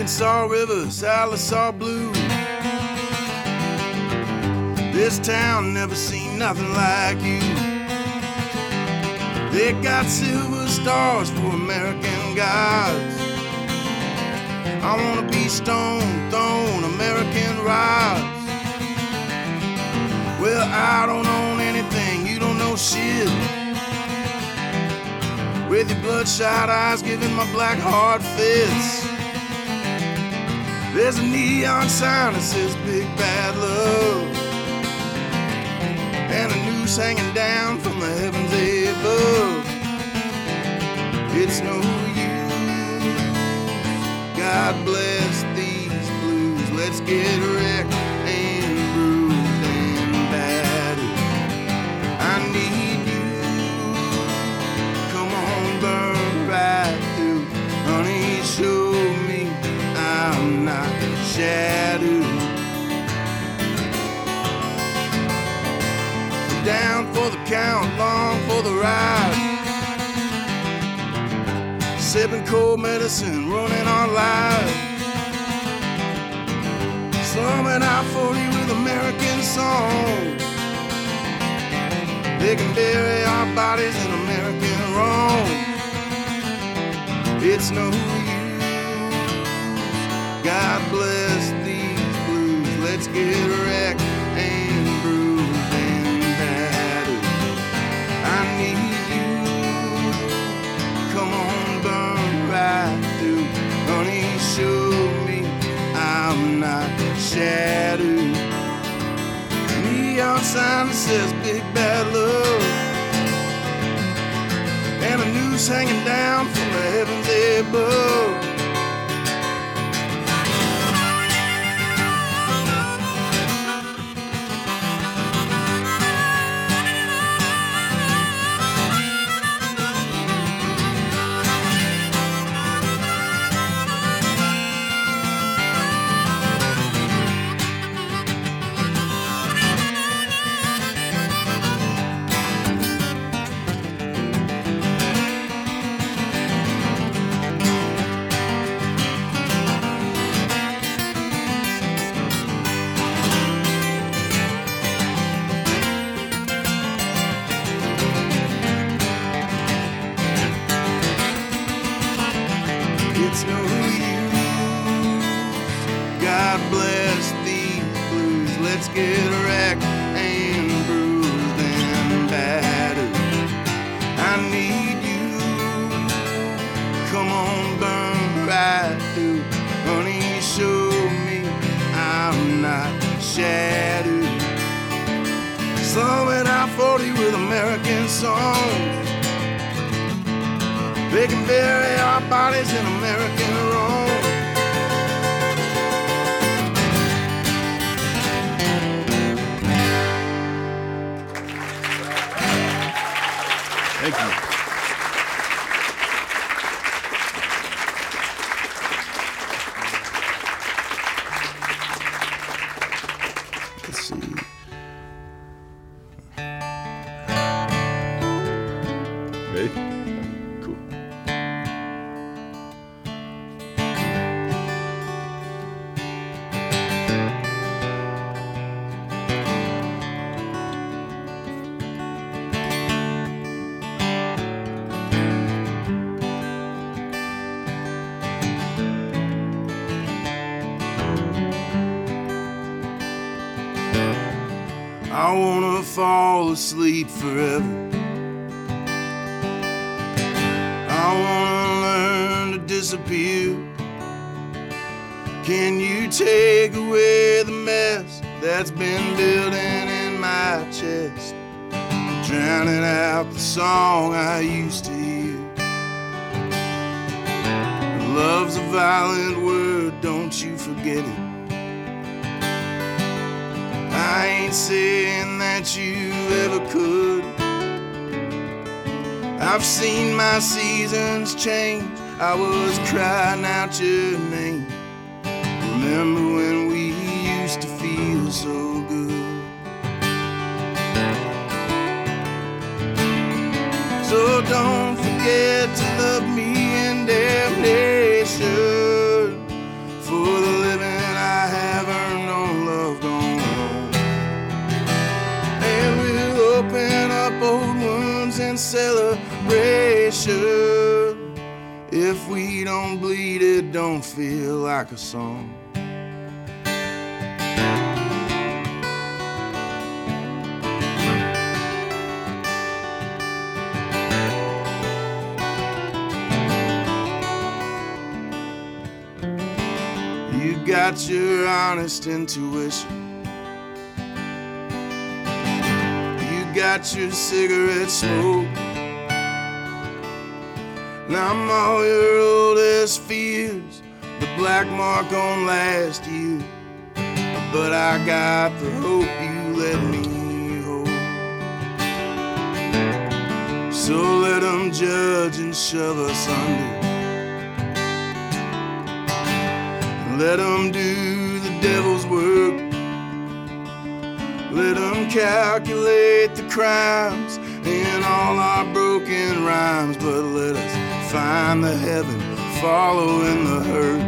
Arkansas River, Sallisaw Blue. This town never seen nothing like you. They got silver stars for American gods. I wanna be stone thrown American rods. Well, I don't own anything, you don't know shit. With your bloodshot eyes giving my black heart fits. There's a neon sign that says Big Bad Love. And a noose hanging down from the heavens above. It's no use. God bless these blues. Let's get wrecked shattered. Down for the count, long for the ride. Sipping cold medicine, running on live. Slumming out 40 with American songs. They can bury our bodies in American wrongs. It's no. God bless these blues. Let's get wrecked and bruised and battered. I need you. Come on, burn right through. Honey, show me I'm not shattered. Neon sign says Big Bad Love. And a noose hanging down from the heavens above. No use. God bless these blues. Let's get wrecked and bruised and battered. I need you. Come on, burn right through. Honey, show me I'm not shattered. Slumming out 40 with American songs. They can bury our bodies in American wrongs. Fall asleep forever. I wanna learn to disappear. Can you take away the mess that's been building in my chest? Drowning out the song I used to hear. Love's a violent word, don't you forget it. I ain't saying that you ever could. I've seen my seasons change. I was crying out your name. Remember when we used to feel so good? So don't forget to love me in damnation. We don't bleed, it don't feel like a song. You got your honest intuition. You got your cigarette smoke. Now I'm all your oldest fears, the black mark on last year. But I got the hope you let me hold. So let them judge and shove us under. Let them do the devil's work. Let them calculate the crimes in all our broken rhymes. But let us find the heaven following the hurt.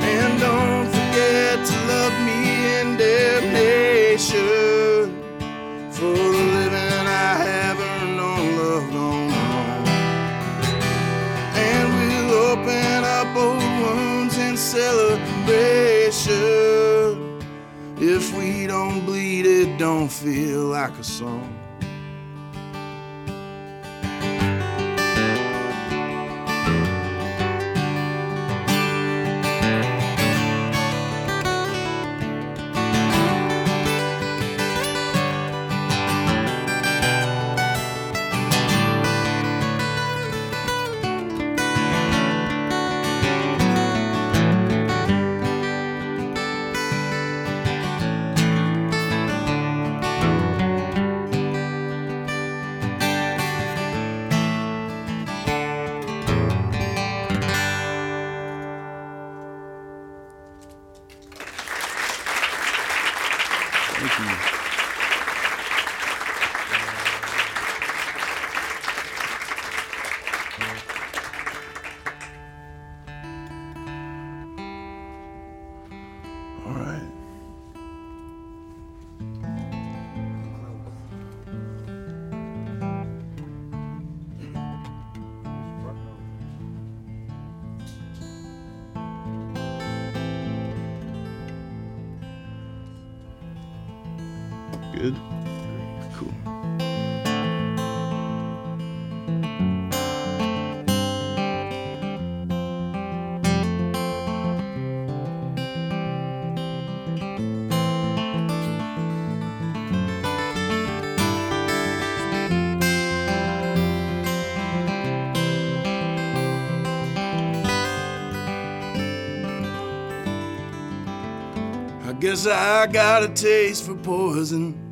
And don't forget to love me in damnation. For the living I have earned no love gone wrong. And we'll open up old wounds in celebration. If we don't bleed, it don't feel like a song. Thank you. Good. I guess I got a taste for poison.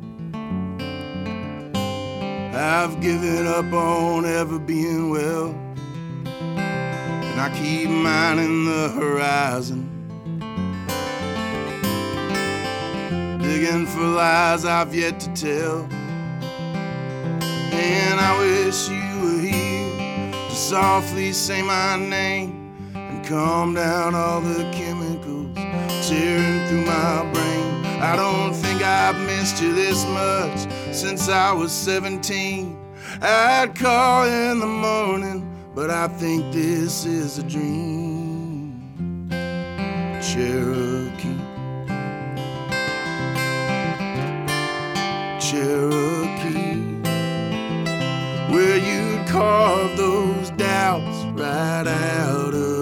I've given up on ever being well. And I keep mining the horizon. Digging for lies I've yet to tell. And I wish you were here to softly say my name and calm down all the chemicals tearing through my brain. I don't think I've missed you this much since I was 17. I'd call in the morning, but I think this is a dream. Cherokee. Cherokee. Where you'd carve those doubts right out of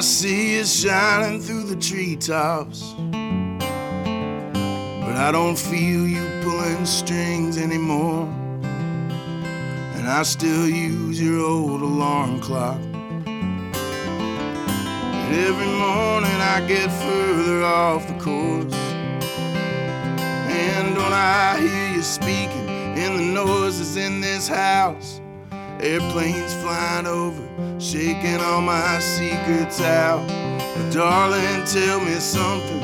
I see it shining through the treetops. But I don't feel you pulling strings anymore. And I still use your old alarm clock. And every morning I get further off the course. And when I hear you speaking in the noises in this house, airplanes flying over, shaking all my secrets out. But darling, tell me something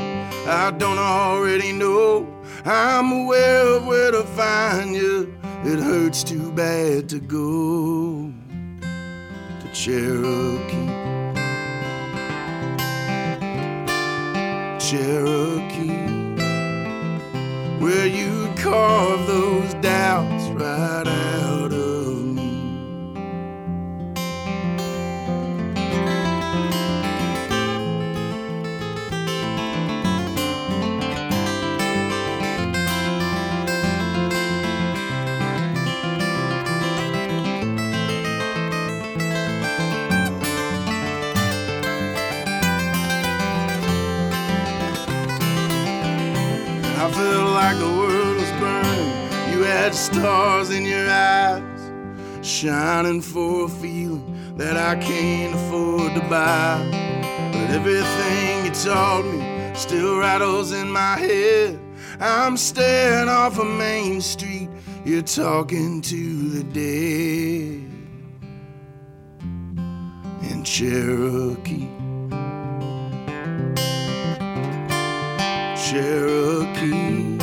I don't already know. I'm aware of where to find you. It hurts too bad to go to Cherokee. Cherokee, where you carve those doubts right I felt like the world was burning. You had stars in your eyes, shining for a feeling that I can't afford to buy. But everything you taught me still rattles in my head. I'm staring off a main street, you're talking to the dead. In Cherokee. Cherokee.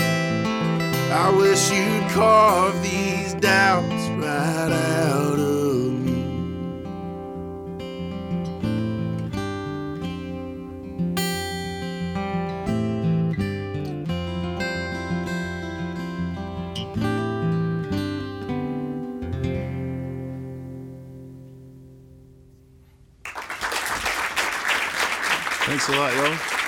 I wish you'd carve these doubts right out of me. Thanks a lot, y'all.